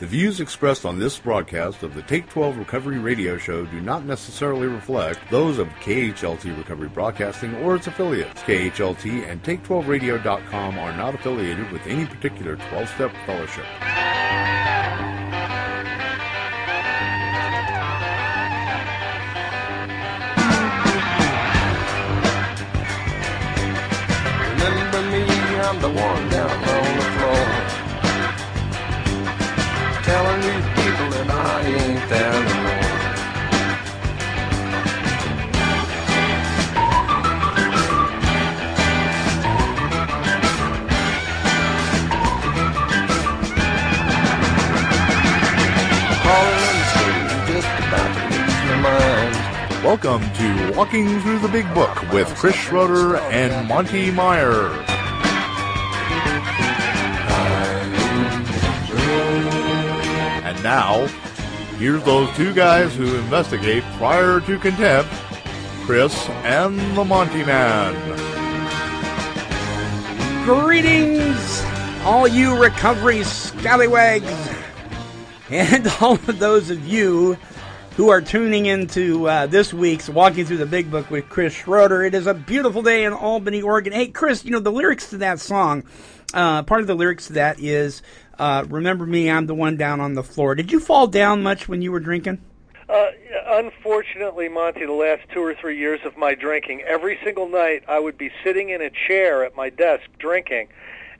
The views expressed on this broadcast of the Take 12 Recovery Radio Show do not necessarily reflect those of KHLT Recovery Broadcasting or its affiliates. KHLT and Take12Radio.com are not affiliated with any particular 12 step fellowship. Welcome to Walking Through the Big Book with Chris Schroeder and Monty Meyer. And now, here's those two guys who investigate prior to contempt, Chris and the Monty Man. Greetings, all you recovery scallywags, and all of those of you who are tuning into uh, this week's Walking Through the Big Book with Chris Schroeder. It is a beautiful day in Albany, Oregon. Hey, Chris, you know, the lyrics to that song, uh, part of the lyrics to that is, uh, Remember me, I'm the one down on the floor. Did you fall down much when you were drinking? Uh, unfortunately, Monty, the last two or three years of my drinking, every single night I would be sitting in a chair at my desk drinking,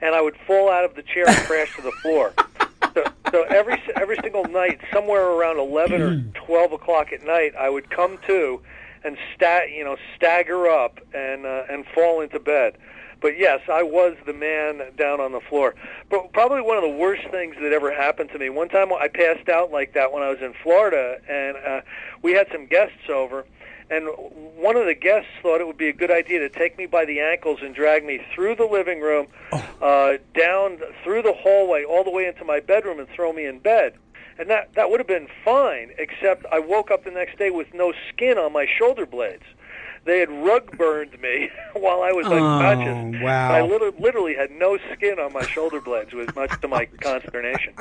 and I would fall out of the chair and crash to the floor. So, so every every single night, somewhere around eleven or twelve o'clock at night, I would come to and sta- you know stagger up and uh, and fall into bed. But yes, I was the man down on the floor. But probably one of the worst things that ever happened to me. One time I passed out like that when I was in Florida, and uh, we had some guests over, and one of the guests thought it would be a good idea to take me by the ankles and drag me through the living room, uh, down through the hallway, all the way into my bedroom, and throw me in bed. And that that would have been fine, except I woke up the next day with no skin on my shoulder blades. They had rug burned me while I was unconscious. Oh, wow. I literally, literally had no skin on my shoulder blades, with much to my consternation.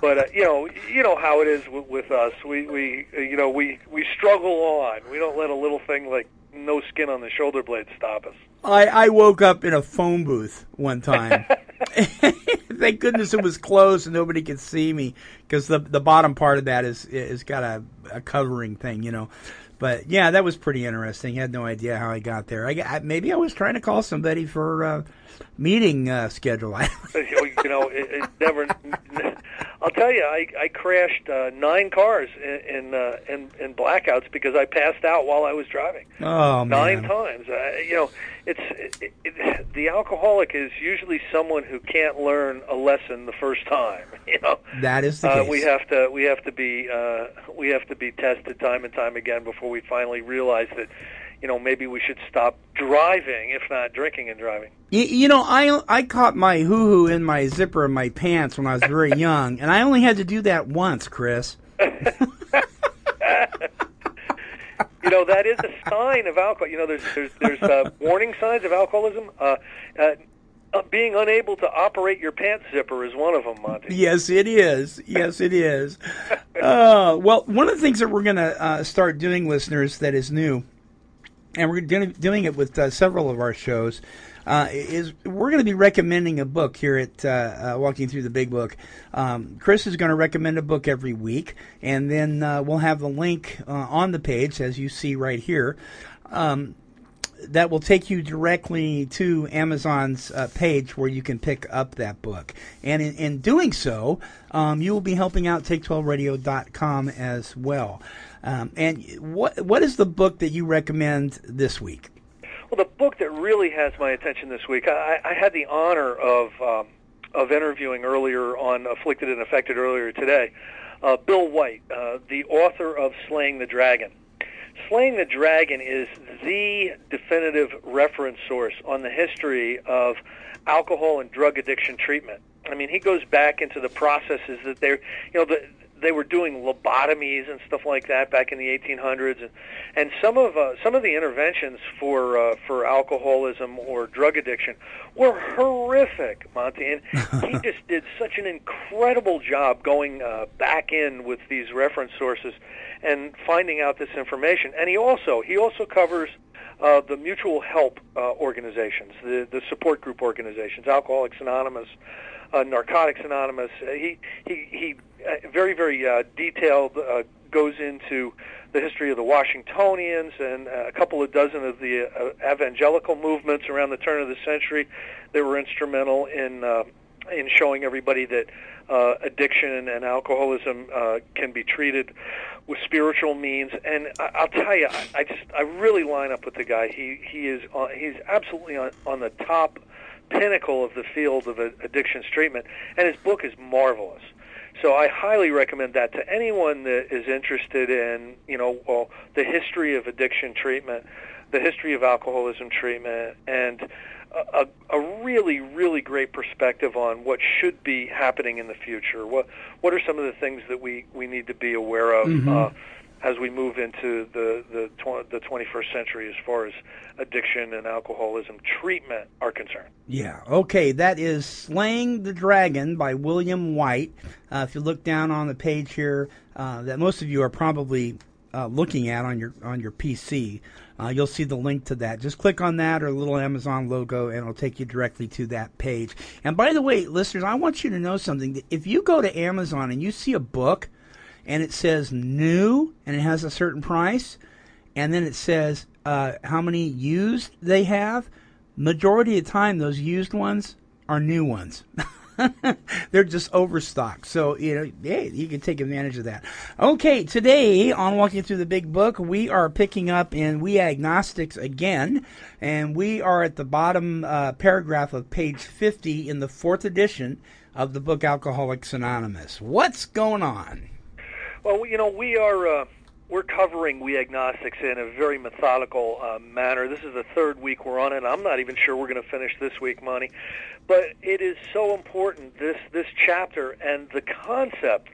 But uh, you know, you know how it is with, with us. We we uh, you know we we struggle on. We don't let a little thing like no skin on the shoulder blade stop us. I, I woke up in a phone booth one time. Thank goodness it was closed and nobody could see me because the the bottom part of that is is got a, a covering thing, you know. But yeah, that was pretty interesting. I had no idea how I got there. I, got- maybe I was trying to call somebody for uh, meeting uh, schedule. you know, it, it never. I'll tell you, I I crashed uh, nine cars in in, uh, in in blackouts because I passed out while I was driving. oh nine man. Nine times. Uh, you know, it's it, it, the alcoholic is usually someone who can't learn a lesson the first time. You know, That is the uh, case. we have to we have to be uh, we have to be tested time and time again before we finally realize that. You know, maybe we should stop driving, if not drinking and driving. You, you know, I I caught my hoo hoo in my zipper of my pants when I was very young, and I only had to do that once, Chris. you know that is a sign of alcohol. You know, there's there's there's uh, warning signs of alcoholism. Uh, uh, uh, being unable to operate your pants zipper is one of them, Monty. Yes, it is. Yes, it is. Uh, well, one of the things that we're going to uh, start doing, listeners, that is new, and we're doing, it with uh, several of our shows, uh, is we're going to be recommending a book here at uh, uh, Walking Through the Big Book. Um, Chris is going to recommend a book every week, and then uh, we'll have the link uh, on the page, as you see right here. Um, that will take you directly to Amazon's uh, page where you can pick up that book. And in, in doing so, um, you will be helping out Take12Radio.com as well. Um, and what what is the book that you recommend this week? Well, the book that really has my attention this week, I, I had the honor of um, of interviewing earlier on Afflicted and Affected earlier today, uh, Bill White, uh, the author of Slaying the Dragon. Slaying the Dragon is the definitive reference source on the history of alcohol and drug addiction treatment. I mean, he goes back into the processes that they're, you know, the they were doing lobotomies and stuff like that back in the 1800s, and and some of uh, some of the interventions for uh, for alcoholism or drug addiction were horrific, Monty. And he just did such an incredible job going uh, back in with these reference sources and finding out this information. And he also he also covers uh, the mutual help uh, organizations, the the support group organizations, Alcoholics Anonymous, uh, Narcotics Anonymous. Uh, he he he very very uh, detailed uh, goes into the history of the Washingtonians and uh, a couple of dozen of the uh, evangelical movements around the turn of the century that were instrumental in uh, in showing everybody that uh, addiction and alcoholism uh, can be treated with spiritual means. And I, I'll tell you, I, I just I really line up with the guy. He he is uh, he's absolutely on, on the top pinnacle of the field of addictions treatment, and his book is marvelous. So I highly recommend that to anyone that is interested in, you know, well, the history of addiction treatment, the history of alcoholism treatment, and a, a really, really great perspective on what should be happening in the future. What what are some of the things that we, we need to be aware of mm-hmm. uh, as we move into the the, tw- the 21st century as far as addiction and alcoholism treatment are concerned. Yeah. Okay. That is Slaying the Dragon by William White. Uh, if you look down on the page here, uh, that most of you are probably uh, looking at on your on your PC. Uh, you'll see the link to that. Just click on that or a little Amazon logo, and it'll take you directly to that page. And by the way, listeners, I want you to know something. If you go to Amazon and you see a book and it says new and it has a certain price, and then it says uh, how many used they have, majority of the time those used ones are new ones. They're just overstocked. So, you know, hey, you can take advantage of that. Okay, today on Walking Through the Big Book, we are picking up in We Agnostics again, and we are at the bottom uh, paragraph of page 50 in the fourth edition of the book Alcoholics Anonymous. What's going on? Well, you know, we are. Uh we're covering we agnostics in a very methodical uh, manner. This is the third week we're on it. I'm not even sure we're going to finish this week, Monty. But it is so important this this chapter and the concept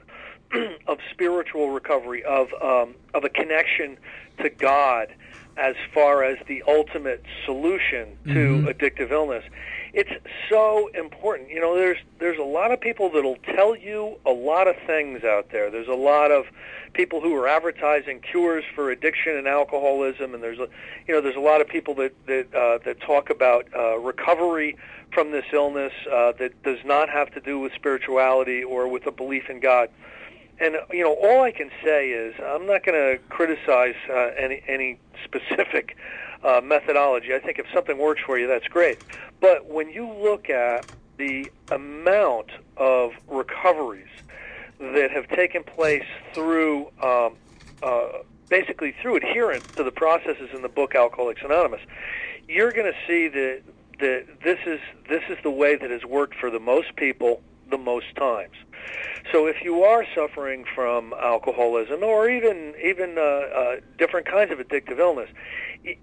of spiritual recovery of um, of a connection to God as far as the ultimate solution to mm-hmm. addictive illness. It's so important. You know, there's there's a lot of people that'll tell you a lot of things out there. There's a lot of people who are advertising cures for addiction and alcoholism, and there's a you know there's a lot of people that that uh, that talk about uh, recovery from this illness uh, that does not have to do with spirituality or with a belief in God. And you know, all I can say is I'm not going to criticize uh, any any specific uh, methodology. I think if something works for you, that's great. But when you look at the amount of recoveries that have taken place through um, uh, basically through adherence to the processes in the book Alcoholics Anonymous, you're going to see that that this is this is the way that has worked for the most people the most times. So if you are suffering from alcoholism or even even uh, uh, different kinds of addictive illness,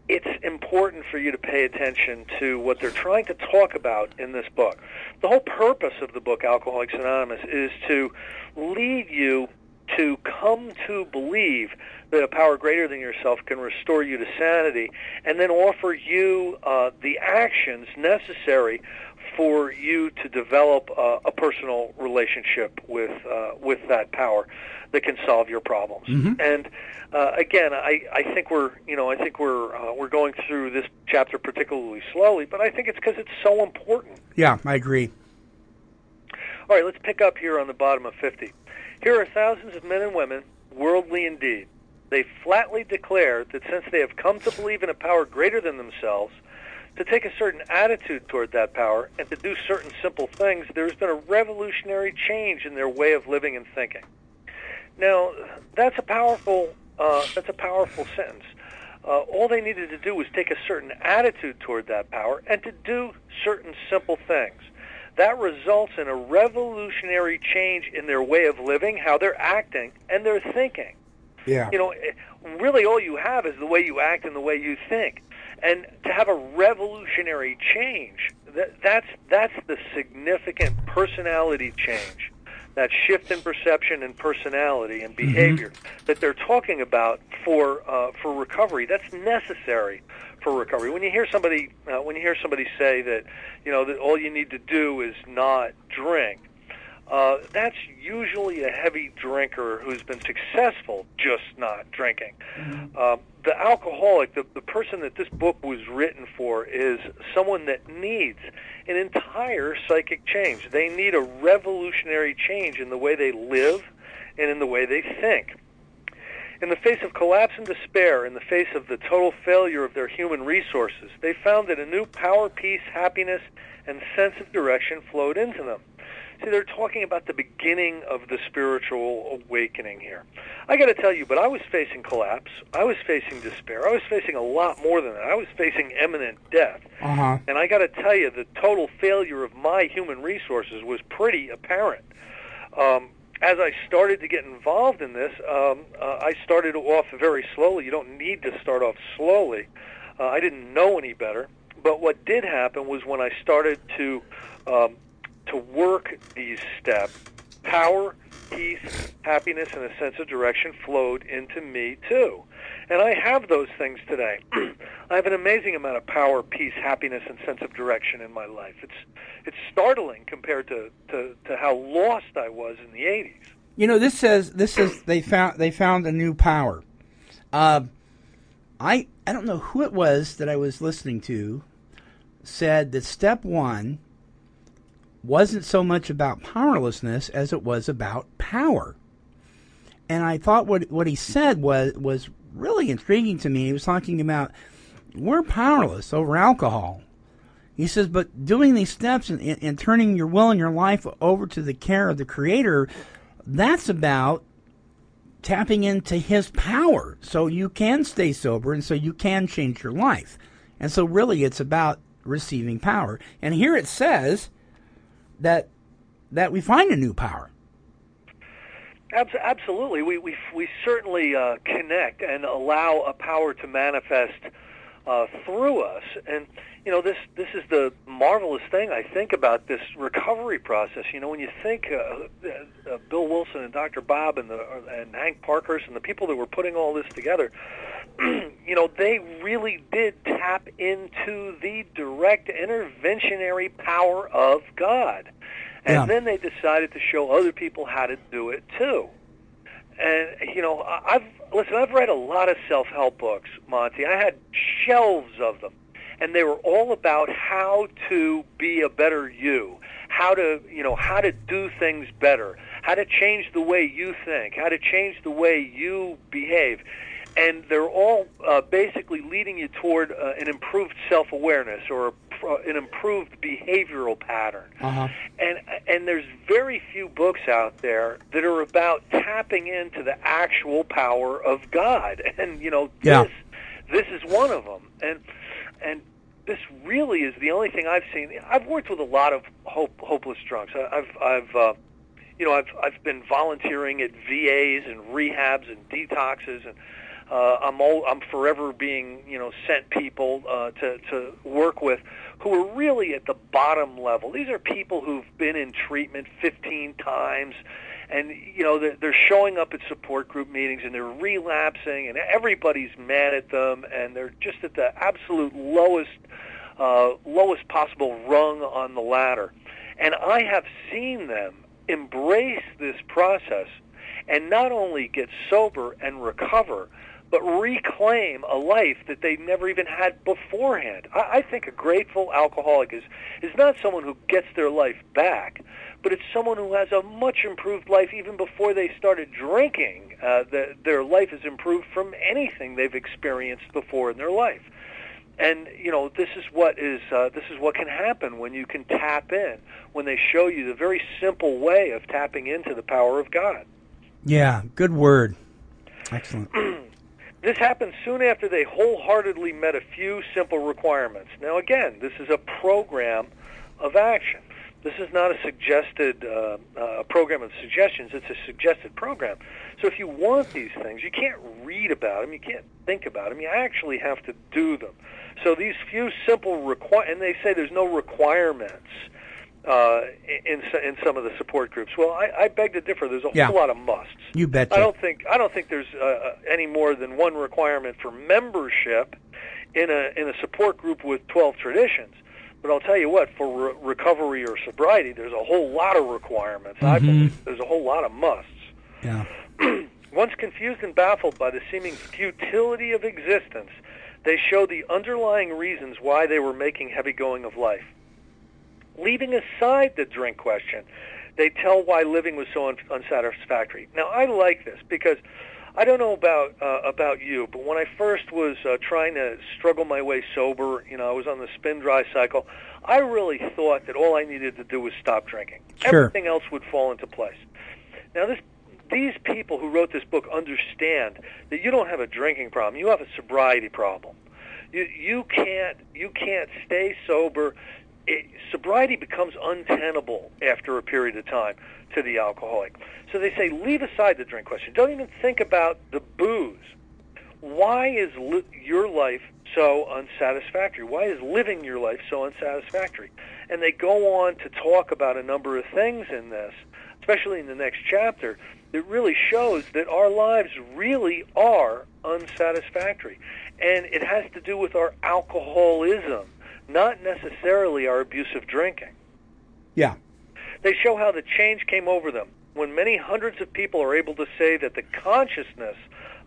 it's important for you to pay attention to what they're trying to talk about in this book. The whole purpose of the book Alcoholics Anonymous is to lead you to come to believe that a power greater than yourself can restore you to sanity and then offer you uh, the actions necessary for you to develop uh, a personal relationship with uh, with that power that can solve your problems. Mm-hmm. And uh, again, I, I think we're you know I think we're uh, we're going through this chapter particularly slowly, but I think it's because it's so important. Yeah, I agree. All right, let's pick up here on the bottom of 50. Here are thousands of men and women, worldly indeed. They flatly declare that since they have come to believe in a power greater than themselves, to take a certain attitude toward that power, and to do certain simple things, there's been a revolutionary change in their way of living and thinking. Now, that's a powerful uh, that's a powerful sentence. Uh, all they needed to do was take a certain attitude toward that power and to do certain simple things. That results in a revolutionary change in their way of living, how they're acting, and their thinking. Yeah. You know, really all you have is the way you act and the way you think. And to have a revolutionary change, that, that's that's the significant personality change that shift in perception and personality and behavior that they're talking about for uh, for recovery. That's necessary for recovery. When you hear somebody uh, when you hear somebody say that you know that all you need to do is not drink, uh, that's usually a heavy drinker who's been successful just not drinking. Uh, the alcoholic, the, the person that this book was written for, is someone that needs an entire psychic change. They need a revolutionary change in the way they live and in the way they think. In the face of collapse and despair, in the face of the total failure of their human resources, they found that a new power, peace, happiness, and sense of direction flowed into them. See, they're talking about the beginning of the spiritual awakening here. I got to tell you, but I was facing collapse. I was facing despair. I was facing a lot more than that. I was facing imminent death. Uh-huh. And I got to tell you, the total failure of my human resources was pretty apparent. Um, as I started to get involved in this, um, uh, I started off very slowly. You don't need to start off slowly. Uh, I didn't know any better. But what did happen was when I started to um, to work these steps, power, peace, happiness, and a sense of direction flowed into me too. And I have those things today. I have an amazing amount of power, peace, happiness, and sense of direction in my life. It's it's startling compared to, to, to how lost I was in the 80s. You know, this says this says they found they found a new power. Uh, I I don't know who it was that I was listening to said that step one wasn't so much about powerlessness as it was about power. And I thought what what he said was was really intriguing to me. He was talking about we're powerless over alcohol. He says, but doing these steps and, and, turning your will and your life over to the care of the Creator, that's about tapping into His power. So you can stay sober and so you can change your life. And so, really, it's about receiving power. And here it says that that we find a new power. Abs- absolutely, we we we certainly uh, connect and allow a power to manifest uh, through us. And you know, this this is the marvelous thing I think about this recovery process. You know, when you think uh, uh, Bill Wilson and Dr. Bob and the and Hank Parkhurst and the people that were putting all this together, you know, they really did tap into the direct interventionary power of God. And Yeah. then they decided to show other people how to do it too. And you know, I've listen. I've read a lot of self-help books, Monty. I had shelves of them, and they were all about how to be a better you, how to you know how to do things better, how to change the way you think, how to change the way you behave, and they're all uh, basically leading you toward uh, an improved self-awareness or a, pro- an improved behavioral pattern Uh-huh. and and there's very few books out there that are about tapping into the actual power of God. And you know, Yeah. this this is one of them. And and this really is the only thing I've seen. I've worked with a lot of hope, hopeless drunks. I- I've I've uh, you know I've I've been volunteering at VAs and rehabs and detoxes and. Uh, I'm I'm forever being you know sent people uh, to to work with who are really at the bottom level. These are people who've been in treatment 15 times, and you know they're, they're showing up at support group meetings and they're relapsing, and everybody's mad at them, and they're just at the absolute lowest uh, lowest possible rung on the ladder. And I have seen them embrace this process and not only get sober and recover, but reclaim a life that they never even had beforehand. I, I think a grateful alcoholic is, is not someone who gets their life back, but it's someone who has a much improved life even before they started drinking. Uh, the, their life is improved from anything they've experienced before in their life. And you know this is what is uh, this is what can happen when you can tap in when they show you the very simple way of tapping into the power of God. Yeah, good word. Excellent. This happened soon after they wholeheartedly met a few simple requirements. Now, again, this is a program of action. This is not a suggested uh, uh, program of suggestions. It's a suggested program. So if you want these things, you can't read about them. You can't think about them. You actually have to do them. So these few simple require, and they say there's no requirements uh, in in some of the support groups. Well, I, I beg to differ. There's a Yeah. whole lot of musts. You bet. I don't think I don't think there's uh, any more than one requirement for membership in a in a support group with 12 traditions. But I'll tell you what, for re- recovery or sobriety, there's a whole lot of requirements. Mm-hmm. believe there's a whole lot of musts. Yeah. Once confused and baffled by the seeming futility of existence, they show the underlying reasons why they were making heavy going of life. Leaving aside the drink question, they tell why living was so un- unsatisfactory. Now, I like this because I don't know about uh, about you, but when I first was uh, trying to struggle my way sober, you know, I was on the spin dry cycle. I really thought that all I needed to do was stop drinking. Sure. Everything else would fall into place. Now, this these people who wrote this book understand that you don't have a drinking problem; you have a sobriety problem. You you can't you can't stay sober. It, sobriety becomes untenable after a period of time to the alcoholic. So they say leave aside the drink question. Don't even think about the booze. Why is li- your life so unsatisfactory? Why is living your life so unsatisfactory? And they go on to talk about a number of things in this, especially in the next chapter, that really shows that our lives really are unsatisfactory. And it has to do with our alcoholism, not necessarily our abusive drinking. Yeah. They show how the change came over them when many hundreds of people are able to say that the consciousness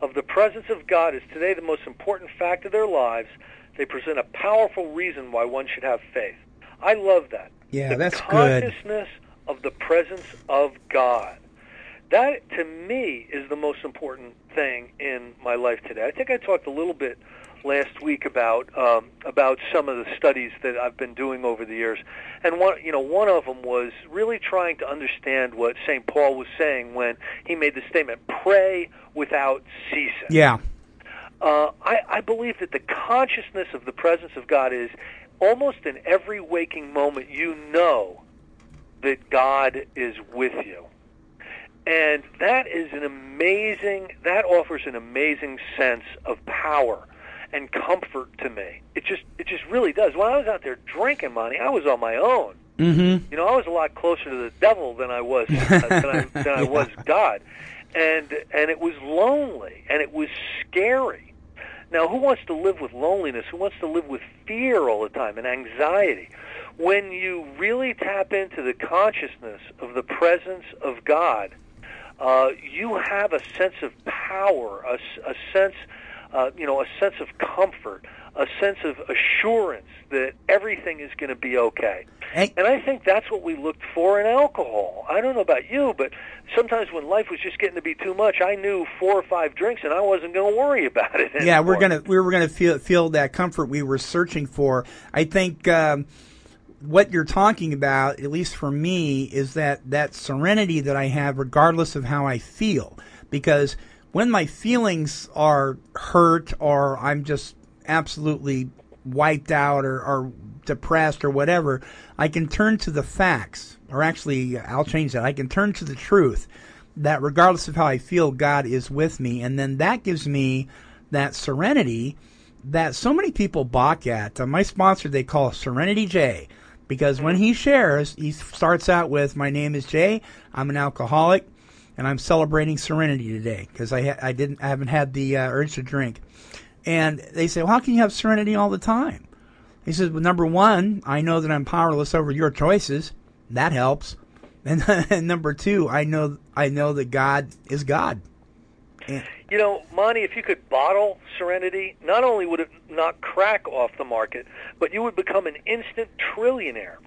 of the presence of God is today the most important fact of their lives. They present a powerful reason why one should have faith. I love that. Yeah, the that's good. consciousness of the presence of God. That to me is the most important thing in my life today. I think I talked a little bit last week about um, about some of the studies that I've been doing over the years, and one you know one of them was really trying to understand what Saint Paul was saying when he made the statement, "Pray without ceasing." Yeah. Uh, I, I believe that the consciousness of the presence of God is almost in every waking moment. You know that God is with you. And that is an amazing, that offers an amazing sense of power and comfort to me. It just, it just really does. When I was out there drinking, Monty, I was on my own. Mm-hmm. You know, I was a lot closer to the devil than I was uh, than I, than I was God, and and it was lonely and it was scary. Now, who wants to live with loneliness? Who wants to live with fear all the time and anxiety? When you really tap into the consciousness of the presence of God, uh, you have a sense of power, a, a sense, uh, you know, a sense of comfort, a sense of assurance that everything is going to be okay. And- And I think that's what we looked for in alcohol. I don't know about you, but sometimes when life was just getting to be too much, I knew four or five drinks and I wasn't going to worry about it. Yeah, we're gonna we were gonna feel feel that comfort we were searching for. I think um, what you're talking about, at least for me, is that that serenity that I have, regardless of how I feel, because when my feelings are hurt or I'm just absolutely wiped out or, or depressed or whatever, I can turn to the facts, or actually, I'll change that. I can turn to the truth that regardless of how I feel, God is with me. And then that gives me that serenity that so many people balk at. Uh, my sponsor, they call Serenity J. Because when he shares, he starts out with, "My name is Jay. I'm an alcoholic, and I'm celebrating serenity today because I ha- I didn't I haven't had the uh, urge to drink." And they say, "Well, how can you have serenity all the time?" He says, "Well, number one, I know that I'm powerless over your choices. That helps. And, and number two, I know I know that God is God. You know, Monty, if you could bottle Serenity, not only would it knock crack off the market, but you would become an instant trillionaire.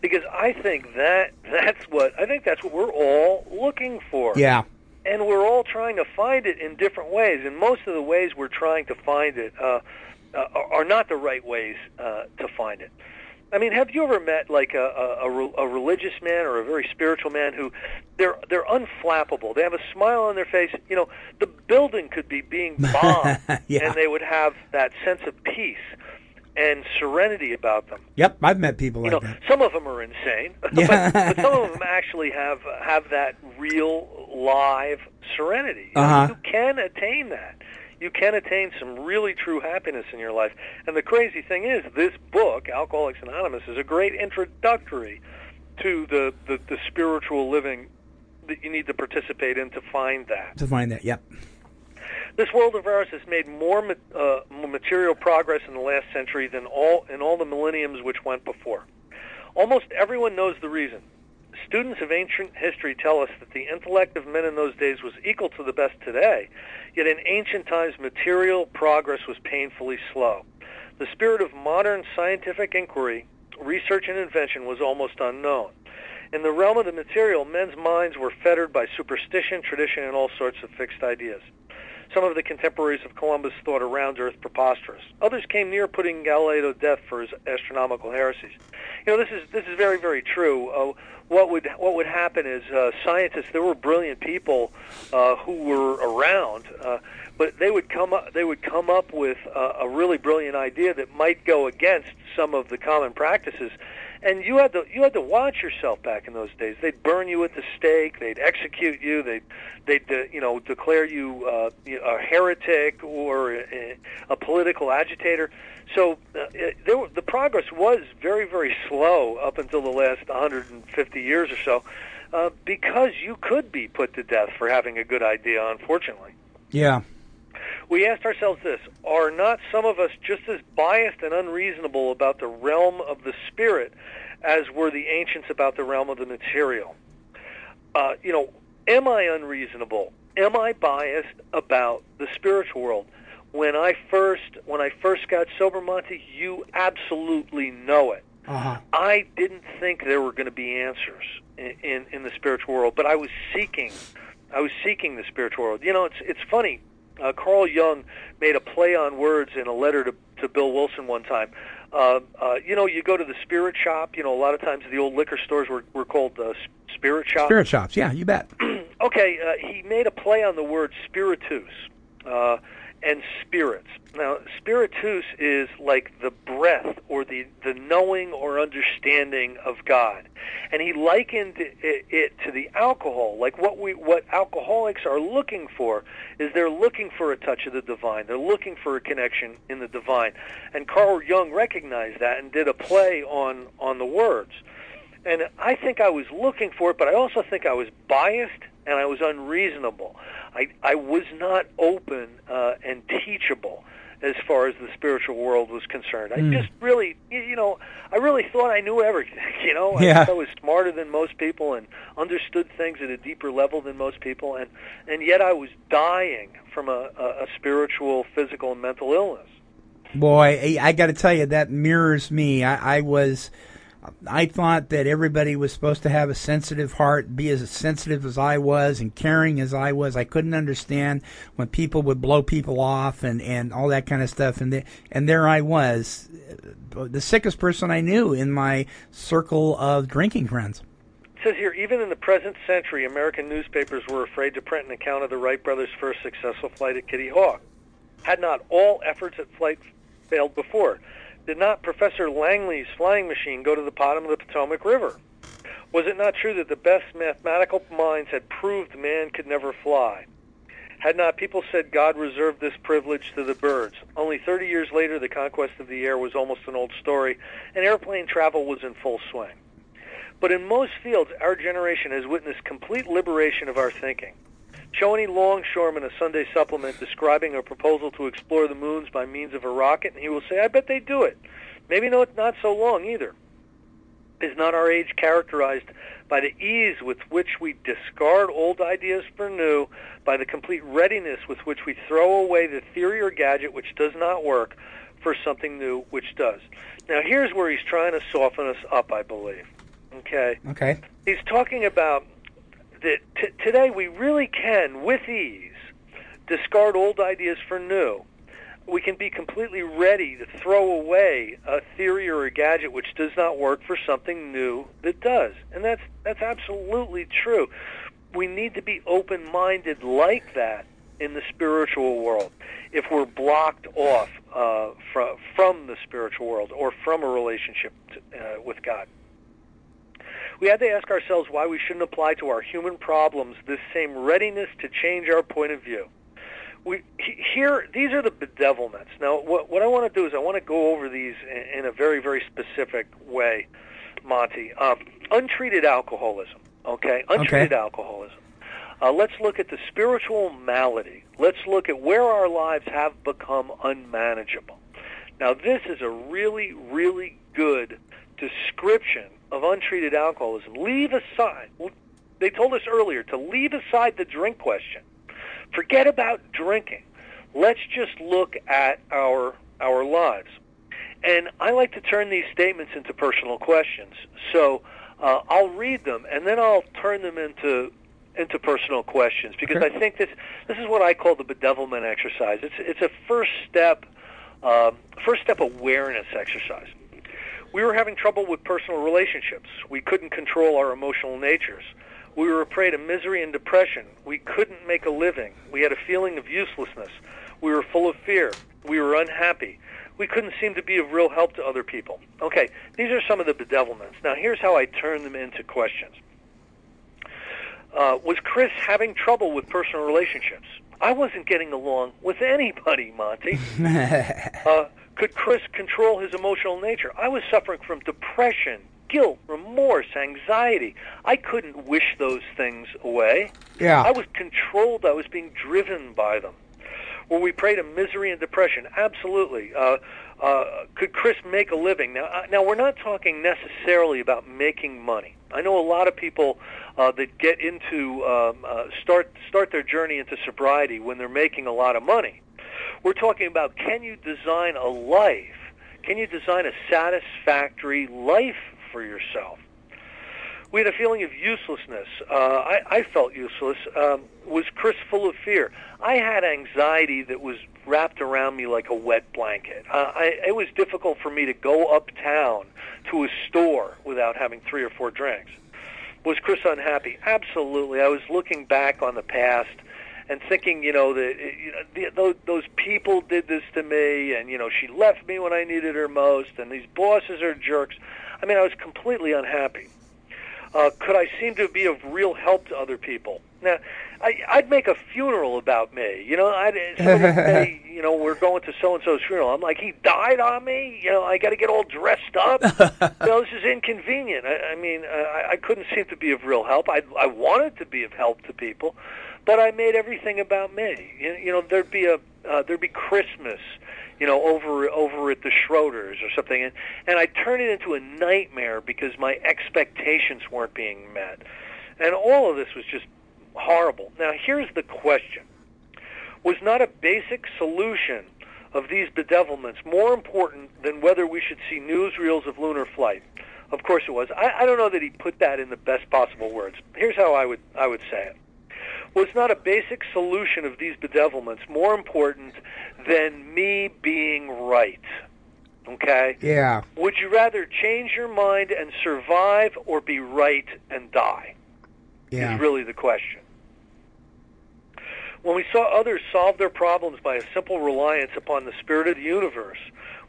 Because I think that that's what I think that's what we're all looking for. Yeah, and we're all trying to find it in different ways. And most of the ways we're trying to find it uh, uh, are are not the right ways uh, to find it. I mean, have you ever met like a, a, a, a religious man or a very spiritual man who they're they're unflappable. They have a smile on their face. You know, the building could be being bombed, Yeah. and they would have that sense of peace and serenity about them. yep. I've met people You like know, that. some of them are insane, Yeah. but, but some of them actually have have that real live serenity. Uh-huh. you can attain that. You can attain some really true happiness in your life. And the crazy thing is, this book, Alcoholics Anonymous, is a great introductory to the, the, the spiritual living that you need to participate in to find that. To find that, yep. This world of ours has made more uh, material progress in the last century than all in all the millenniums which went before. Almost everyone knows the reason. Students of ancient history tell us that the intellect of men in those days was equal to the best today, yet in ancient times material progress was painfully slow. The spirit of modern scientific inquiry, research and invention was almost unknown. In the realm of the material, men's minds were fettered by superstition, tradition, and all sorts of fixed ideas. Some of the contemporaries of Columbus thought a round earth preposterous. Others came near putting Galileo to death for his astronomical heresies. You know, this is this is very very true. Uh, what would what would happen is uh, scientists. There were brilliant people uh, who were around, uh, but they would come up they would come up with uh, a really brilliant idea that might go against some of the common practices and you had to you had to watch yourself back in those days. They'd burn you at the stake. They'd execute you. They'd they'd uh, you know declare you uh, a heretic or a, a political agitator. So uh, there, the progress was very very slow up until the last 150 years or so, uh, because you could be put to death for having a good idea. Unfortunately. Yeah we asked ourselves this are not some of us just as biased and unreasonable about the realm of the spirit as were the ancients about the realm of the material? Uh, you know, am I unreasonable? Am I biased about the spiritual world? When I first when I first got sober, Monty, you absolutely know it. Uh-huh. I didn't think there were going to be answers in, in in the spiritual world, but I was seeking I was seeking the spiritual world. You know, it's it's funny uh, Carl Jung made a play on words in a letter to, to Bill Wilson one time. Uh, uh, you know, you go to the spirit shop. You know, a lot of times the old liquor stores were, were called uh, spirit shops. Spirit shops, yeah, you bet. okay, uh, he made a play on the word spiritus. Uh, and spirits. Now, spiritus is like the breath or the, the knowing or understanding of God. And he likened it, it, to the alcohol. Like what we what alcoholics are looking for is they're looking for a touch of the divine. They're looking for a connection in the divine. And Carl Jung recognized that and did a play on on the words. And I think I was looking for it, but I also think I was biased and I was unreasonable. I, I was not open uh, and teachable as far as the spiritual world was concerned. I mm. just really, you know, I really thought I knew everything. You know, yeah. I, I was smarter than most people and understood things at a deeper level than most people, and and yet I was dying from a, a, a spiritual, physical, and mental illness. Boy, I, I got to tell you that mirrors me. I, I was I thought that everybody was supposed to have a sensitive heart, be as sensitive as I was and caring as I was. I couldn't understand when people would blow people off and, and all that kind of stuff. And the, and there I was, uh, the sickest person I knew in my circle of drinking friends. It says here, even in the present century, American newspapers were afraid to print an account of the Wright brothers' first successful flight at Kitty Hawk. Had not all efforts at flight failed before? Did not Professor Langley's flying machine go to the bottom of the Potomac River? Was it not true that the best mathematical minds had proved man could never fly? Had not people said God reserved this privilege to the birds? Only 30 years later, the conquest of the air was almost an old story, and airplane travel was in full swing. But in most fields, our generation has witnessed complete liberation of our thinking. Show any longshoreman a Sunday supplement describing a proposal to explore the moons by means of a rocket, and he will say, I bet they do it. Maybe no, not so long either. Is not our age characterized by the ease with which we discard old ideas for new, by the complete readiness with which we throw away the theory or gadget which does not work for something new which does? Now, here's where he's trying to soften us up, I believe. Okay? Okay. He's talking about that t- today we really can, with ease, discard old ideas for new. We can be completely ready to throw away a theory or a gadget which does not work for something new that does. And that's that's absolutely true. We need to be open-minded like that in the spiritual world. If we're blocked off uh, from from the spiritual world or from a relationship to, uh, with God we had to ask ourselves why we shouldn't apply to our human problems this same readiness to change our point of view. We here these are the bedevilments. Now, what what I want to do is I want to go over these in, in a very very specific way, Monty. Um, untreated alcoholism. Okay, untreated alcoholism. Uh, let's look at the spiritual malady. Let's look at where our lives have become unmanageable. Now, this is a really, really good description of untreated alcoholism. Leave aside, they told us earlier to leave aside the drink question. Forget about drinking. Let's just look at our our lives. And I like to turn these statements into personal questions. So uh, I'll read them and then I'll turn them into into personal questions because I think this this is what I call the bedevilment exercise. It's it's a first step um, first step awareness exercise. We were having trouble with personal relationships. We couldn't control our emotional natures. We were a prey to misery and depression. We couldn't make a living. We had a feeling of uselessness. We were full of fear. We were unhappy. We couldn't seem to be of real help to other people. Okay, these are some of the bedevilments. Now, here's how I turn them into questions. Uh, was Chris having trouble with personal relationships? I wasn't getting along with anybody, Monty. uh, could Chris control his emotional nature? I was suffering from depression, guilt, remorse, anxiety. I couldn't wish those things away. Yeah. I was controlled. I was being driven by them. Were we prey to misery and depression? Absolutely. Uh, uh, could Chris make a living? Now, uh, now we're not talking necessarily about making money. I know a lot of people uh, that get into um, uh, start start their journey into sobriety when they're making a lot of money. We're talking about can you design a life? Can you design a satisfactory life for yourself? We had a feeling of uselessness. Uh, I, I felt useless. Um, was Chris full of fear? I had anxiety that was wrapped around me like a wet blanket. Uh, I, it was difficult for me to go uptown to a store without having three or four drinks. Was Chris unhappy? Absolutely. I was looking back on the past and thinking, you know, that you know, the, those, those people did this to me, and you know, she left me when I needed her most, and these bosses are jerks. I mean, I was completely unhappy. Uh, could I seem to be of real help to other people? Now, I, I'd make a funeral about me. You know, I'd say, you know, we're going to so and so's funeral. I'm like, he died on me. You know, I got to get all dressed up. you know, this is inconvenient. I, I mean, I, I couldn't seem to be of real help. I, I wanted to be of help to people, but I made everything about me. You, know, there'd be a uh, there'd be Christmas you know, over over at the Schroeders or something, and and I turned it into a nightmare because my expectations weren't being met, and all of this was just horrible. Now, here's the question: Was not a basic solution of these bedevilments more important than whether we should see newsreels of lunar flight? Of course, it was. I, I don't know that he put that in the best possible words. Here's how I would I would say it was not a basic solution of these bedevilments more important than me being right? Okay? Yeah. Would you rather change your mind and survive or be right and die? Yeah. Is really the question. When we saw others solve their problems by a simple reliance upon the spirit of the universe,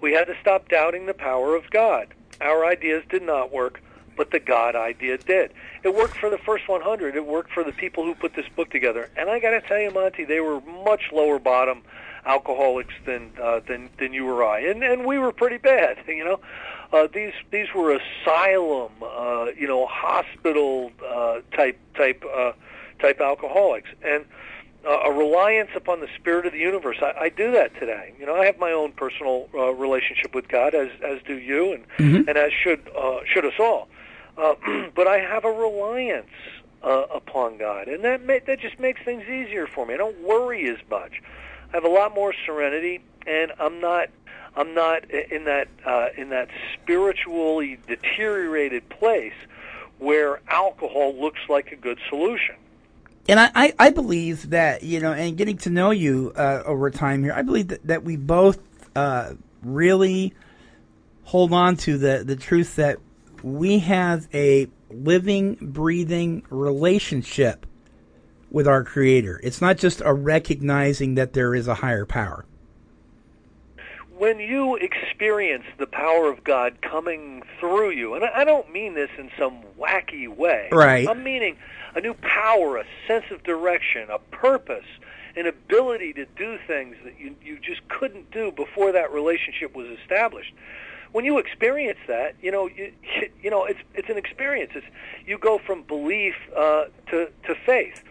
we had to stop doubting the power of God. Our ideas did not work, but the God idea did. It worked for the first 100. It worked for the people who put this book together. And I got to tell you, Monty, they were much lower bottom alcoholics than uh, than than you or I, and and we were pretty bad. You know, uh, these these were asylum, uh, you know, hospital uh, type type uh, type alcoholics, and uh, a reliance upon the spirit of the universe. I, I do that today. You know, I have my own personal uh, relationship with God, as as do you, and Mhm. and as should uh, should us all. Uh, but I have a reliance uh, upon God, and that ma- that just makes things easier for me. I don't worry as much. I have a lot more serenity, and I'm not I'm not in that uh, in that spiritually deteriorated place where alcohol looks like a good solution. And I, I, I believe that, you know, and getting to know you uh, over time here, I believe that, that we both uh, really hold on to the, the truth that we have a living, breathing relationship with our Creator. It's not just a recognizing that there is a higher power. when you experience the power of God coming through you, and I don't mean this in some wacky way. Right. I'm meaning a new power, a sense of direction, a purpose, an ability to do things that you, you just couldn't do before that relationship was established. When you experience that, you know, you, you know, it's it's an experience. It's you go from belief uh, to to faith,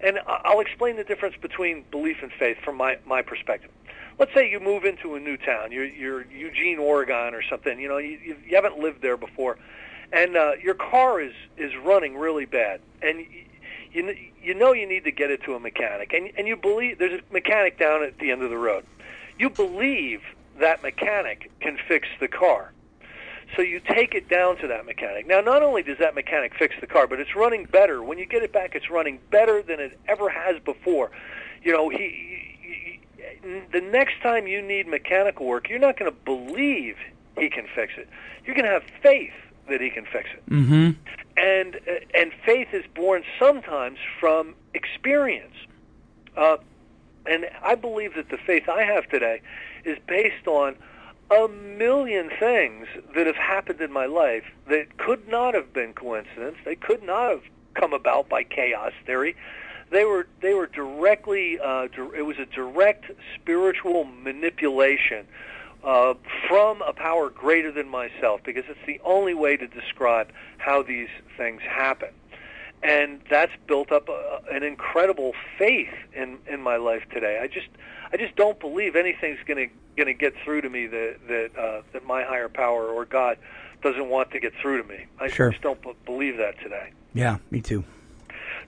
and I'll explain the difference between belief and faith from my my perspective. Let's say you move into a new town. You're you're Eugene, Oregon, or something. You know, you you you haven't lived there before, and uh, your car is is running really bad, and y- you you know you need to get it to a mechanic, and and you believe there's a mechanic down at the end of the road. You believe that mechanic can fix the car. So you take it down to that mechanic. Now, not only does that mechanic fix the car, but it's running better. When you get it back, it's running better than it ever has before. You know, he, he, he the next time you need mechanical work, you're not going to believe he can fix it. You're going to have faith that he can fix it. Mm-hmm. And uh, and faith is born sometimes from experience. Uh, and I believe that the faith I have today is based on a million things that have happened in my life that could not have been coincidence. They could not have come about by chaos theory. They were they were directly. Uh, it was a direct spiritual manipulation uh, from a power greater than myself, because it's the only way to describe how these things happen and that's built up a, an incredible faith in in my life today. I just I just don't believe anything's going to going to get through to me that that uh, that my higher power or God doesn't want to get through to me. I Sure. just don't b- believe that today. Yeah, me too.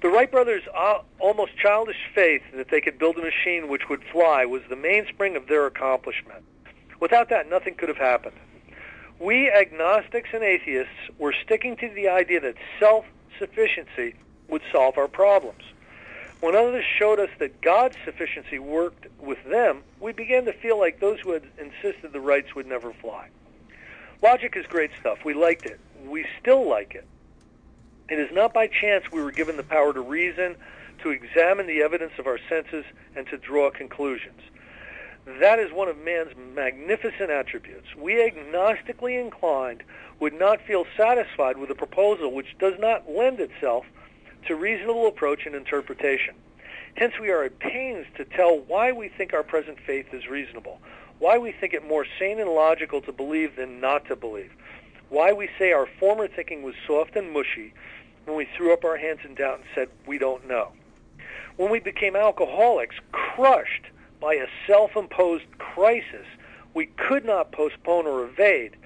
The Wright brothers' uh, almost childish faith that they could build a machine which would fly was the mainspring of their accomplishment. Without that, nothing could have happened. We agnostics and atheists were sticking to the idea that self-sufficiency would solve our problems. When others showed us that God's sufficiency worked with them, we began to feel like those who had insisted the Wrights would never fly. Logic is great stuff. We liked it. We still like it. It is not by chance we were given the power to reason, to examine the evidence of our senses, and to draw conclusions. That is one of man's magnificent attributes. We agnostically inclined would not feel satisfied with a proposal which does not lend itself to reasonable approach and interpretation. Hence, we are at pains to tell why we think our present faith is reasonable, why we think it more sane and logical to believe than not to believe, why we say our former thinking was soft and mushy when we threw up our hands in doubt and said, we don't know. When we became alcoholics, crushed by a self-imposed crisis we could not postpone or evade,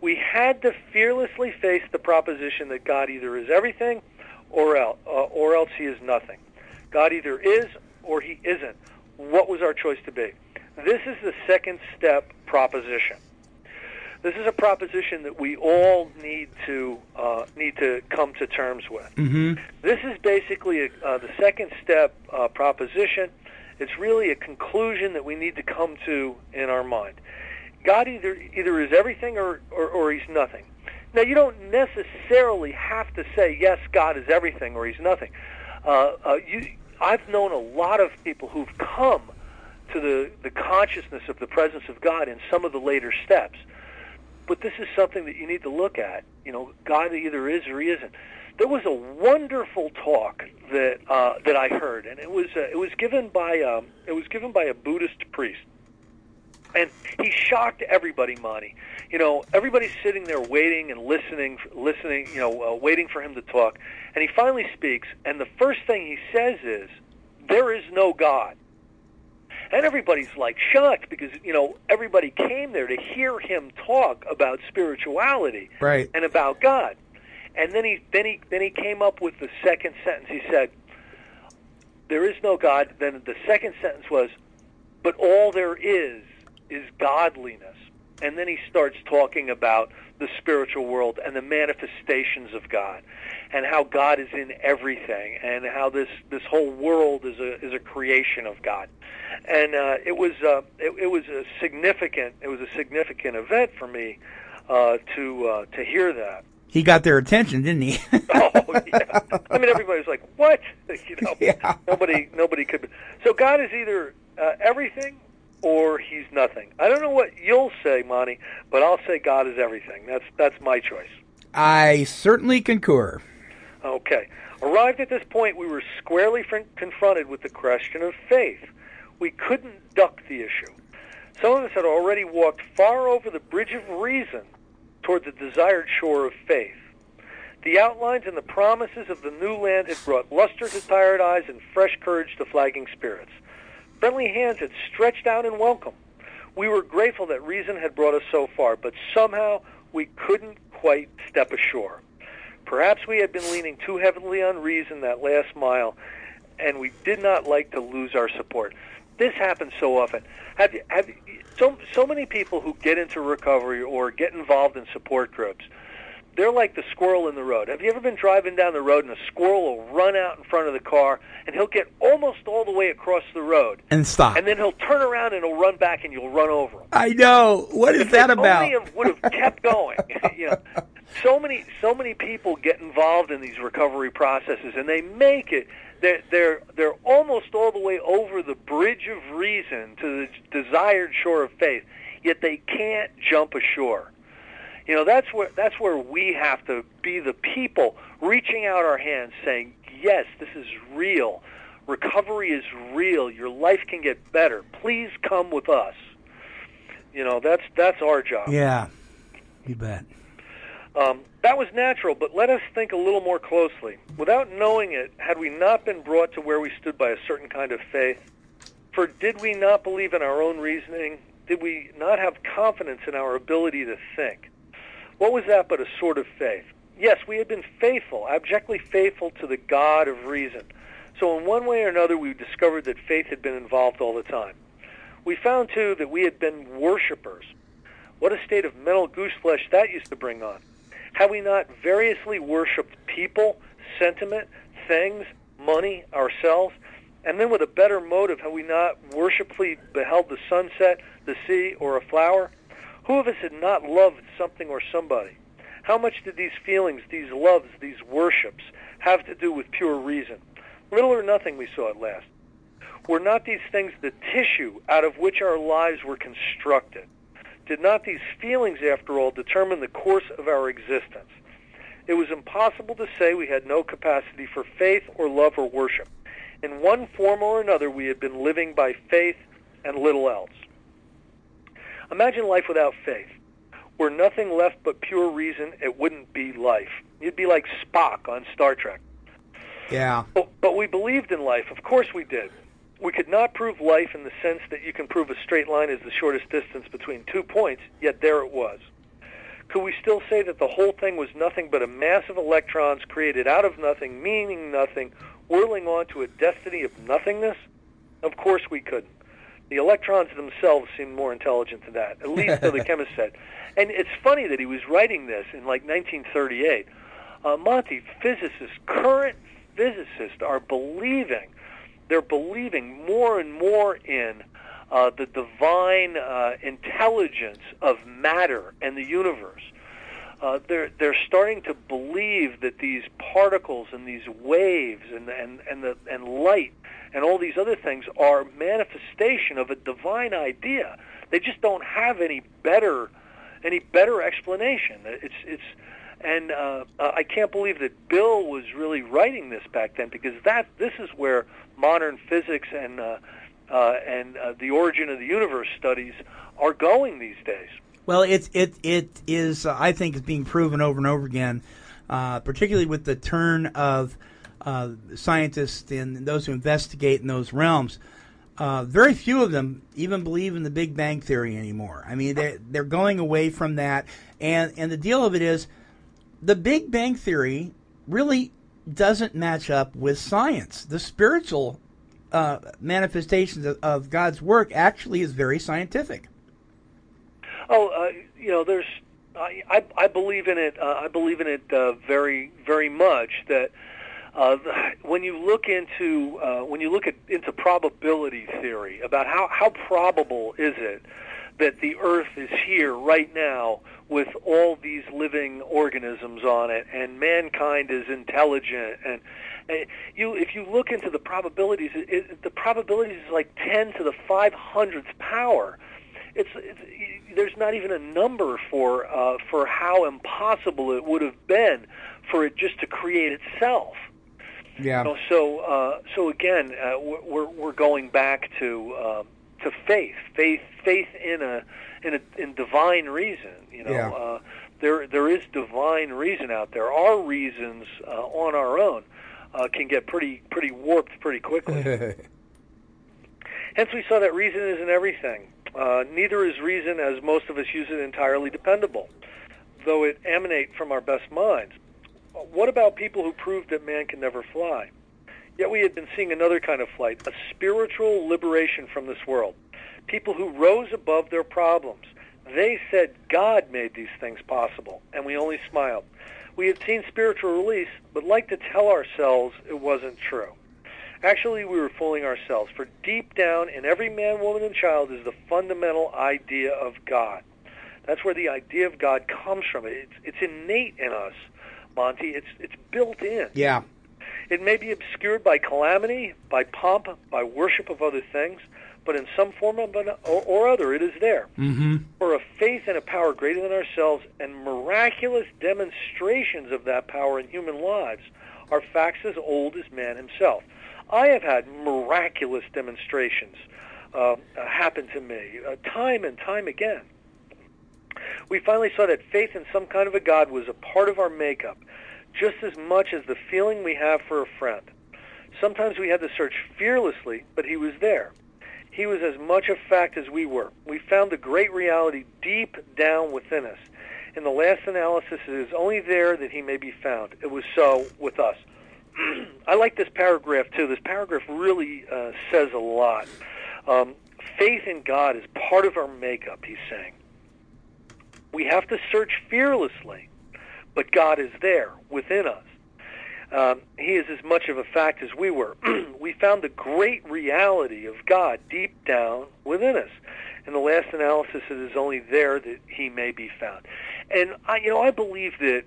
we had to fearlessly face the proposition that God either is everything or else, uh, or else he is nothing. God either is or he isn't. What was our choice to be? This is the second step proposition. This is a proposition that we all need to uh, need to come to terms with. Mm-hmm. This is basically a, uh, the second step uh, proposition. It's really a conclusion that we need to come to in our mind. God either either is everything or, or, or he's nothing. Now you don't necessarily have to say yes, God is everything or he's nothing. Uh, uh, you, I've known a lot of people who've come to the, the consciousness of the presence of God in some of the later steps. But this is something that you need to look at. You know, God either is or he isn't. There was a wonderful talk that uh, that I heard, and it was uh, it was given by um, it was given by a Buddhist priest, and he shocked everybody, Monty. You know, everybody's sitting there waiting and listening, listening. You know, uh, waiting for him to talk, and he finally speaks, and the first thing he says is, "There is no God." And everybody's like shocked because you know everybody came there to hear him talk about spirituality Right. and about God. And then he then he then he came up with the second sentence. He said, "There is no God." Then the second sentence was, "But all there is is godliness." And then he starts talking about the spiritual world and the manifestations of God, and how God is in everything, and how this this whole world is a is a creation of God. And uh, it was uh, it, it was a significant it was a significant event for me uh, to uh, to hear that. He got their attention, didn't he? oh yeah. I mean, everybody was like, "What?" You know, Yeah. nobody nobody could. So God is either uh, everything or He's nothing. I don't know what you'll say, Monty, but I'll say God is everything. That's that's my choice. I certainly concur. Okay. Arrived at this point, we were squarely fr- confronted with the question of faith. We couldn't duck the issue. Some of us had already walked far over the bridge of reason toward the desired shore of faith. The outlines and the promises of the new land had brought luster to tired eyes and fresh courage to flagging spirits. Friendly hands had stretched out in welcome. We were grateful that reason had brought us so far, but somehow we couldn't quite step ashore. Perhaps we had been leaning too heavily on reason that last mile, and we did not like to lose our support. This happens so often. Have have so so many people who get into recovery or get involved in support groups? They're like the squirrel in the road. Have you ever been driving down the road and a squirrel will run out in front of the car and he'll get almost all the way across the road and stop, and then he'll turn around and he'll run back and you'll run over him. I know. What is If that about? Only would have kept going. you know, so many so many people get involved in these recovery processes, and they make it. They're they're they're almost all the way over the bridge of reason to the desired shore of faith, yet they can't jump ashore. You know that's where that's where we have to be the people reaching out our hands, saying, "Yes, this is real. Recovery is real. Your life can get better. Please come with us." You know that's that's our job. Yeah, you bet. Um, that was natural, but let us think a little more closely. Without knowing it, had we not been brought to where we stood by a certain kind of faith? For did we not believe in our own reasoning? Did we not have confidence in our ability to think? What was that but a sort of faith? Yes, we had been faithful, abjectly faithful to the God of reason. So in one way or another, we discovered that faith had been involved all the time. We found, too, that we had been worshippers. What a state of mental gooseflesh that used to bring on. Have we not variously worshipped people, sentiment, things, money, ourselves? And then with a better motive, have we not worshipfully beheld the sunset, the sea, or a flower? Who of us had not loved something or somebody? How much did these feelings, these loves, these worships have to do with pure reason? Little or nothing we saw at last. Were not these things the tissue out of which our lives were constructed? Did not these feelings, after all, determine the course of our existence? It was impossible to say we had no capacity for faith or love or worship. In one form or another, we had been living by faith and little else. Imagine life without faith. Were nothing left but pure reason, it wouldn't be life. You'd be like Spock on Star Trek. Yeah. But, but we believed in life. Of course we did. We could not prove life in the sense that you can prove a straight line is the shortest distance between two points, yet there it was. Could we still say that the whole thing was nothing but a mass of electrons created out of nothing, meaning nothing, whirling on to a destiny of nothingness? Of course we couldn't. The electrons themselves seemed more intelligent than that, at least so the chemist said. And it's funny that he was writing this in like 1938. Uh, Monty, physicists, current physicists are believing, they're believing more and more in uh, the divine uh, intelligence of matter and the universe. Uh, they're they're starting to believe that these particles and these waves and and and the and light and all these other things are manifestation of a divine idea. They just don't have any better any better explanation. It's it's and uh, I can't believe that Bill was really writing this back then because that this is where modern physics and uh, uh, and uh, the origin of the universe studies are going these days. Well, it it it is. Uh, I think is being proven over and over again, uh, particularly with the turn of uh, scientists and those who investigate in those realms. Uh, very few of them even believe in the Big Bang theory anymore. I mean, they they're going away from that, and and the deal of it is, the Big Bang theory really doesn't match up with science. The spiritual uh, manifestations of, of God's work actually is very scientific. Oh, uh, you know, there's. I, I I believe in it. Uh, I believe in it uh, very very much. That uh, when you look into uh, when you look at into probability theory about how how probable is it that the Earth is here right now with all these living organisms on it, and mankind is intelligent, and you if you look into the probabilities, it, it, the probabilities is like ten to the five hundredth power it's, it's there's not even a number for uh, for how impossible it would have been for it just to create itself. Yeah. You know, so uh, so again, uh, we're we're going back to uh, to faith, faith, faith in a in a in divine reason. You know, Yeah. uh, there there is divine reason out there. Our reasons uh, on our own uh, can get pretty pretty warped pretty quickly. Hence, we saw that reason isn't everything. Uh, neither is reason, as most of us use it, entirely dependable, though it emanate from our best minds. What about people who proved that man can never fly? Yet we had been seeing another kind of flight, a spiritual liberation from this world. People who rose above their problems. They said God made these things possible, and we only smiled. We had seen spiritual release, but liked to tell ourselves it wasn't true. Actually, we were fooling ourselves, for deep down in every man, woman, and child is the fundamental idea of God. That's where the idea of God comes from. It's, it's innate in us, Monty. It's, it's built in. Yeah. It may be obscured by calamity, by pomp, by worship of other things, but in some form or, or other, it is there. Mm-hmm. For a faith and a power greater than ourselves and miraculous demonstrations of that power in human lives are facts as old as man himself. I have had miraculous demonstrations uh, happen to me uh, time and time again. We finally saw that faith in some kind of a God was a part of our makeup, just as much as the feeling we have for a friend. Sometimes we had to search fearlessly, but he was there. He was as much a fact as we were. We found the great reality deep down within us. In the last analysis, it is only there that he may be found. It was so with us. I like this paragraph too. This paragraph really uh, says a lot. Um, faith in God is part of our makeup, he's saying. We have to search fearlessly, but God is there within us. Um, he is as much of a fact as we were. we found the great reality of God deep down within us. In the last analysis, it is only there that he may be found. And I, you know, I believe that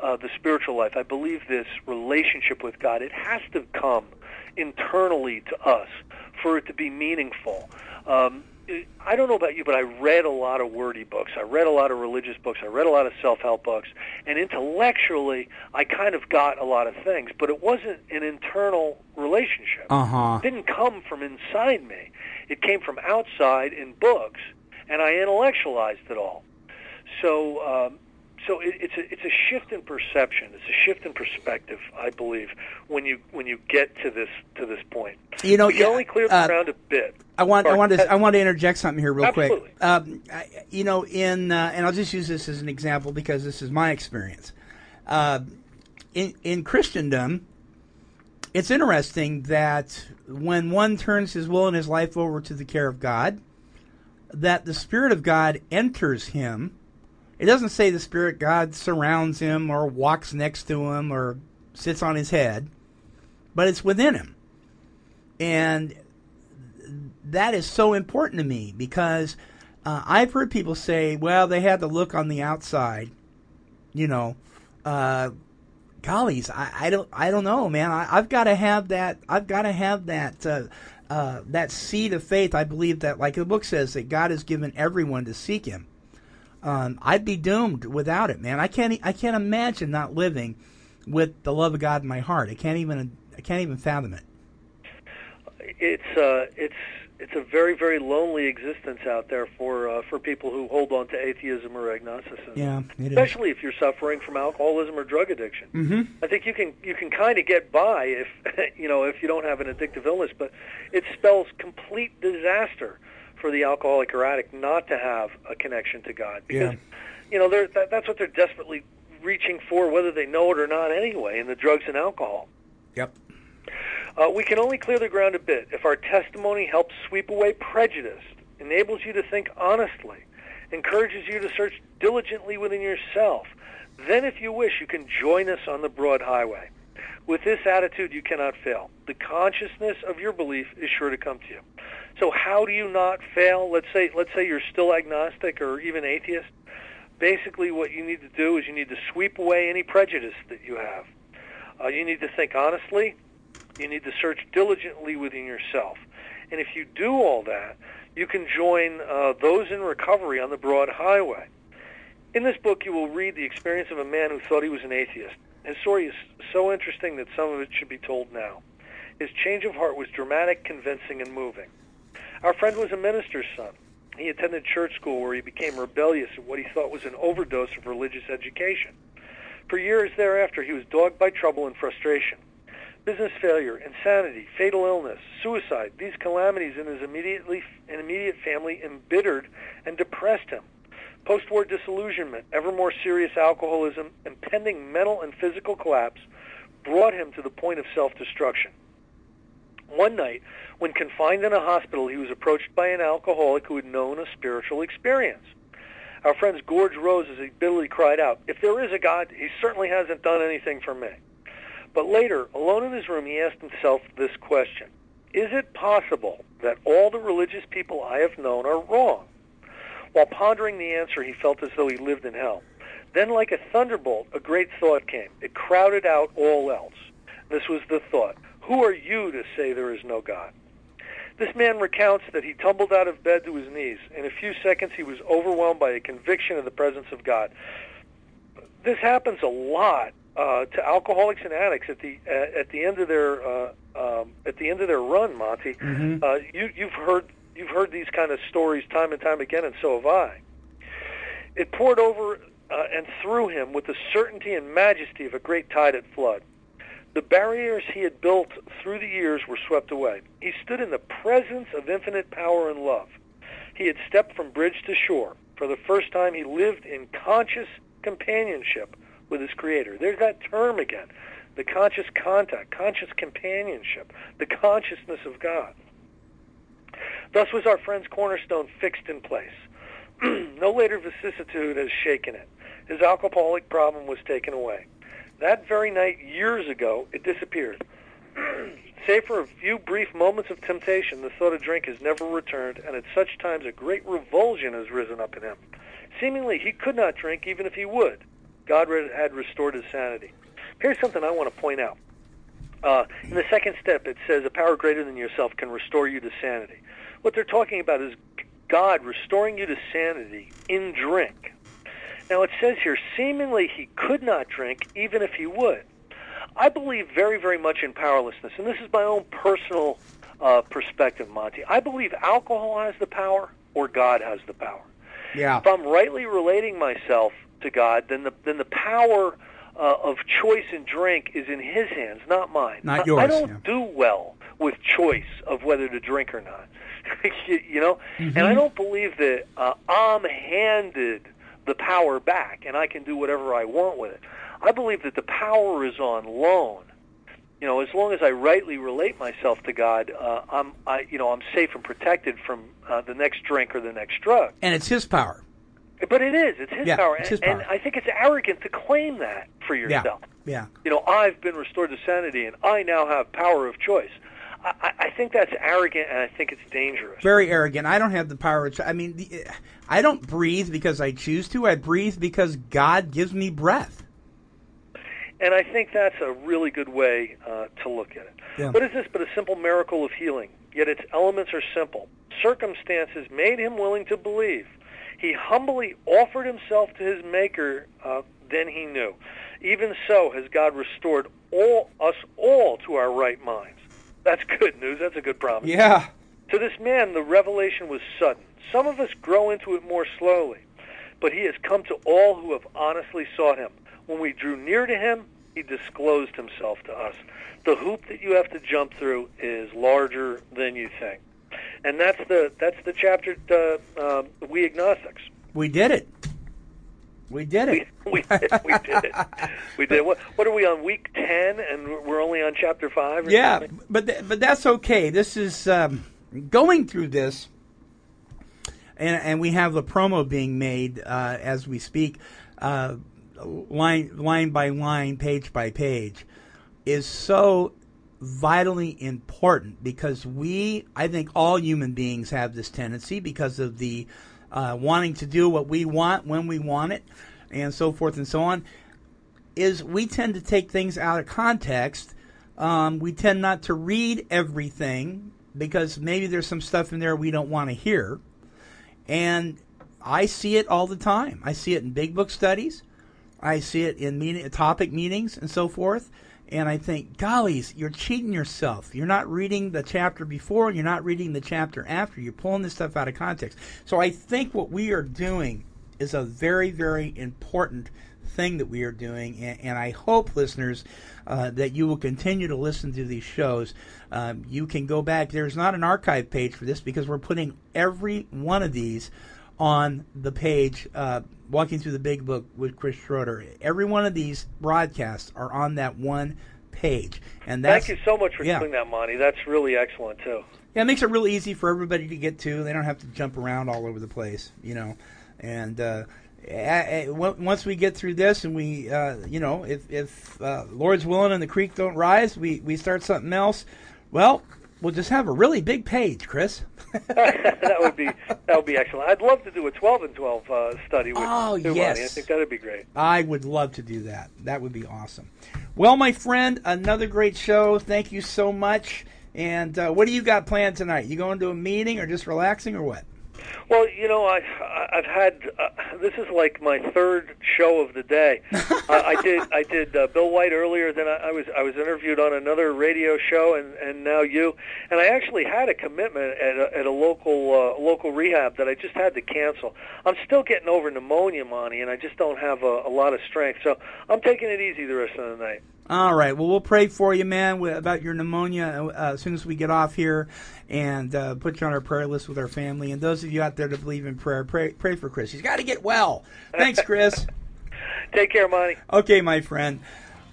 uh, the spiritual life, I believe this relationship with God, it has to come internally to us for it to be meaningful. Um, I don't know about you, but I read a lot of wordy books. I read a lot of religious books. I read a lot of self-help books. And intellectually, I kind of got a lot of things, but it wasn't an internal relationship. Uh-huh. It didn't come from inside me. It came from outside in books, and I intellectualized it all. So um, so it, it's a it's a shift in perception. It's a shift in perspective, I believe, when you when you get to this to this point. You know, we can yeah, only clear the uh, ground a bit. I want I want to I want to interject something here real Absolutely. quick. Um, I, you know, in uh, and I'll just use this as an example because this is my experience. Uh, in in Christendom, it's interesting that when one turns his will and his life over to the care of God, that the Spirit of God enters him. It doesn't say the Spirit God surrounds him or walks next to him or sits on his head, but it's within him. And that is so important to me because uh, I've heard people say, well, they had to look on the outside. You know, uh, I, I don't, I don't know, man. I, I've got to have that. I've got to have that. Uh, uh, that seed of faith. I believe that, like the book says, that God has given everyone to seek Him. Um, I'd be doomed without it, man. I can't. I can't imagine not living with the love of God in my heart. I can't even. I can't even fathom it. it's uh, it's it's a very very lonely existence out there for uh, for people who hold on to atheism or agnosticism. Yeah, it is. Especially if you're suffering from alcoholism or drug addiction. Mm-hmm. I think you can you can kind of get by if you know if you don't have an addictive illness, but it spells complete disaster for the alcoholic or addict not to have a connection to God because Yeah. you know they're, that, that's what they're desperately reaching for, whether they know it or not. Anyway, in the drugs and alcohol. Yep. Uh, we can only clear the ground a bit if our testimony helps sweep away prejudice, enables you to think honestly, encourages you to search diligently within yourself. Then, if you wish, you can join us on the broad highway. With this attitude, you cannot fail. The consciousness of your belief is sure to come to you. So, how do you not fail? Let's say, let's say you're still agnostic or even atheist. Basically, what you need to do is you need to sweep away any prejudice that you have. Uh, you need to think honestly. You need to search diligently within yourself. And if you do all that, you can join uh, those in recovery on the broad highway. In this book, you will read the experience of a man who thought he was an atheist. His story is so interesting that some of it should be told now. His change of heart was dramatic, convincing, and moving. Our friend was a minister's son. He attended church school where he became rebellious at what he thought was an overdose of religious education. For years thereafter, he was dogged by trouble and frustration. Business failure, insanity, fatal illness, suicide, these calamities in his immediately, immediate family embittered and depressed him. Post-war disillusionment, ever more serious alcoholism, impending mental and physical collapse brought him to the point of self-destruction. One night, when confined in a hospital, he was approached by an alcoholic who had known a spiritual experience. Our friend's gorge rose as he bitterly cried out, If there is a God, he certainly hasn't done anything for me. But later, alone in his room, he asked himself this question. Is it possible that all the religious people I have known are wrong? While pondering the answer, he felt as though he lived in hell. Then, like a thunderbolt, a great thought came. It crowded out all else. This was the thought. Who are you to say there is no God? This man recounts that he tumbled out of bed to his knees. In a few seconds, he was overwhelmed by a conviction of the presence of God. This happens a lot uh, to alcoholics and addicts at the uh, at the end of their uh, um, at the end of their run, Monty. Mm-hmm. Uh, you, you've heard you've heard these kind of stories time and time again, and so have I. It poured over uh, and through him with the certainty and majesty of a great tide at flood. The barriers he had built through the years were swept away. He stood in the presence of infinite power and love. He had stepped from bridge to shore. For the first time, he lived in conscious companionship with his Creator. There's that term again the conscious contact, conscious companionship, the consciousness of God. Thus was our friend's cornerstone fixed in place. no later vicissitude has shaken it. His alcoholic problem was taken away. That very night, years ago, it disappeared. Save for a few brief moments of temptation, the thought of drink has never returned, and at such times a great revulsion has risen up in him. Seemingly, he could not drink even if he would. God had restored his sanity. Here's something I want to point out. Uh, in the second step, it says a power greater than yourself can restore you to sanity. What they're talking about is God restoring you to sanity in drink. Now it says here, seemingly he could not drink even if he would. I believe very, very much in powerlessness, and this is my own personal uh, perspective, Monty. I believe alcohol has the power or God has the power. Yeah. If I'm rightly relating myself to God, then the then the power uh, of choice and drink is in His hands, not mine. Not I- yours, I don't yeah. do well with choice of whether to drink or not. you, you know, Mm-hmm. and I don't believe that uh, I'm handed the power back and I can do whatever I want with it. I believe that the power is on loan. You know, as long as I rightly relate myself to God, uh, I'm, I, you know, I'm safe and protected from uh, the next drink or the next drug. And it's his power. But it is. It's his Yeah, power. it's his and, and. I think it's arrogant to claim that for yourself. Yeah. yeah. You know, I've been restored to sanity and I now have power of choice. I, I- think that's arrogant and I think it's dangerous. Very arrogant. I don't have the power. To, I mean, the, I don't breathe because I choose to. I breathe because God gives me breath. And I think that's a really good way uh, to look at it. Yeah. What is this but a simple miracle of healing? Yet its elements are simple. Circumstances made him willing to believe. He humbly offered himself to his Maker, uh, then he knew. Even so has God restored all us all to our right minds. That's good news. That's a good promise. Yeah. To this man, the revelation was sudden. Some of us grow into it more slowly, but he has come to all who have honestly sought him. When we drew near to him, he disclosed himself to us. The hoop that you have to jump through is larger than you think, and that's the that's the chapter. Uh, um, we agnostics. We did it. We did it. we did, we did it. We did. What what are we on week ten, and we're only on chapter five? Yeah, something? but th- but that's okay. This is um, going through this, and and we have the promo being made uh, as we speak, uh, line line by line, page by page, is so vitally important because we, I think, all human beings have this tendency because of the uh, wanting to do what we want when we want it, and so forth and so on is we tend to take things out of context. Um, we tend not to read everything because maybe there's some stuff in there we don't want to hear. And I see it all the time. I see it in big book studies. I see it in meeting, topic meetings and so forth. And I think, gollies, you're cheating yourself. You're not reading the chapter before, and you're not reading the chapter after. You're pulling this stuff out of context. So I think what we are doing is a very, very important thing that we are doing, and, and I hope, listeners, uh, that you will continue to listen to these shows. Um, you can go back. There's not an archive page for this because we're putting every one of these on the page, uh, Walking Through the Big Book with Chris Schroeder. Every one of these broadcasts are on that one page. And that's, Thank you so much for yeah. doing that, Monty. That's really excellent too. Yeah, it makes it really easy for everybody to get to. They don't have to jump around all over the place, you know. And uh, a- a- on- once we get through this, and we, uh, you know, if if uh, Lord's willing and the creek don't rise, we we start something else. Well, we'll just have a really big page, Chris. that would be that would be excellent. I'd love to do a 12 and 12 uh, study with Oh, you, too, yes. Monty. I think that'd be great. I would love to do that. That would be awesome. Well, my friend, another great show. Thank you so much. And uh, what do you got planned tonight? You going to a meeting or just relaxing or what? Well, you know, I I've had uh, this is like my third show of the day. uh, I did I did uh, Bill White earlier. Then I, I was I was interviewed on another radio show, and and now you. And I actually had a commitment at a, at a local uh, local rehab that I just had to cancel. I'm still getting over pneumonia, Monty, and I just don't have a, a lot of strength. So I'm taking it easy the rest of the night. All right. Well, we'll pray for you, man, about your pneumonia uh, as soon as we get off here, and uh, put you on our prayer list with our family. And those of you out there that believe in prayer, pray pray for Chris. He's got to get well. Thanks, Chris. Take care, Monty. Okay, my friend.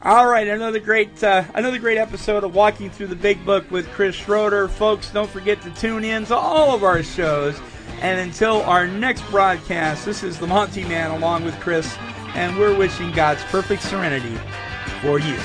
All right, another great uh, another great episode of Walking Through the Big Book with Chris Schroeder. Folks, don't forget to tune in to all of our shows. And until our next broadcast, this is the Monty Man along with Chris, and we're wishing God's perfect serenity for you.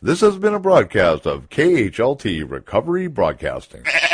This has been a broadcast of KHLT Recovery Broadcasting.